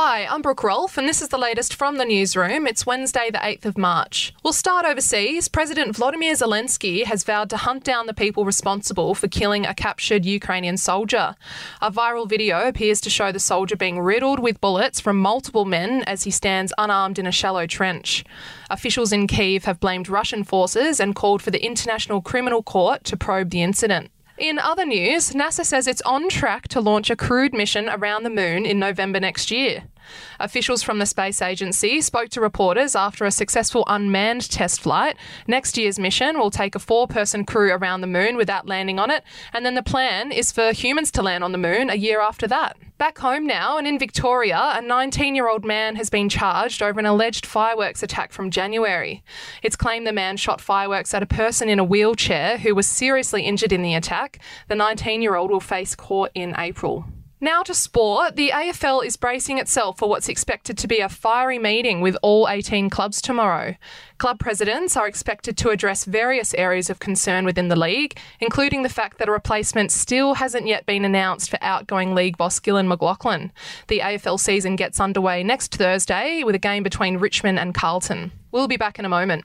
Hi, I'm Brooke Rolfe, and this is the latest from the newsroom. It's Wednesday, the 8th of March. We'll start overseas. President Vladimir Zelensky has vowed to hunt down the people responsible for killing a captured Ukrainian soldier. A viral video appears to show the soldier being riddled with bullets from multiple men as he stands unarmed in a shallow trench. Officials in Kiev have blamed Russian forces and called for the International Criminal Court to probe the incident. In other news, NASA says it's on track to launch a crewed mission around the moon in November next year. Officials from the space agency spoke to reporters after a successful unmanned test flight. Next year's mission will take a four person crew around the moon without landing on it, and then the plan is for humans to land on the moon a year after that. Back home now, and in Victoria, a 19 year old man has been charged over an alleged fireworks attack from January. It's claimed the man shot fireworks at a person in a wheelchair who was seriously injured in the attack. The 19 year old will face court in April. Now to sport. The AFL is bracing itself for what's expected to be a fiery meeting with all 18 clubs tomorrow. Club presidents are expected to address various areas of concern within the league, including the fact that a replacement still hasn't yet been announced for outgoing league boss Gillon McLachlan. The AFL season gets underway next Thursday with a game between Richmond and Carlton. We'll be back in a moment.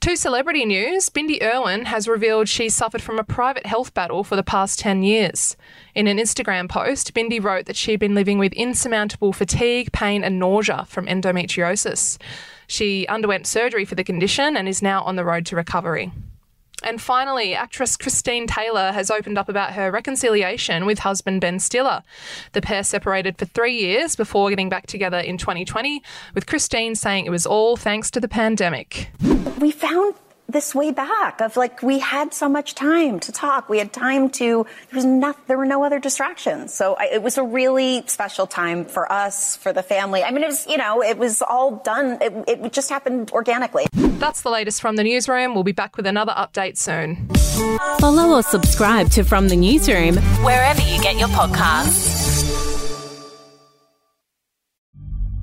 To celebrity news, Bindi Irwin has revealed she suffered from a private health battle for the past 10 years. In an Instagram post, Bindi wrote that she'd been living with insurmountable fatigue, pain, and nausea from endometriosis. She underwent surgery for the condition and is now on the road to recovery. And finally, actress Christine Taylor has opened up about her reconciliation with husband Ben Stiller. The pair separated for three years before getting back together in 2020, with Christine saying it was all thanks to the pandemic. we found this way back of like we had so much time to talk we had time to there was not there were no other distractions so I, it was a really special time for us for the family i mean it was you know it was all done it, it just happened organically That's the latest from the newsroom. We'll be back with another update soon. Follow or subscribe to From the Newsroom wherever you get your podcasts.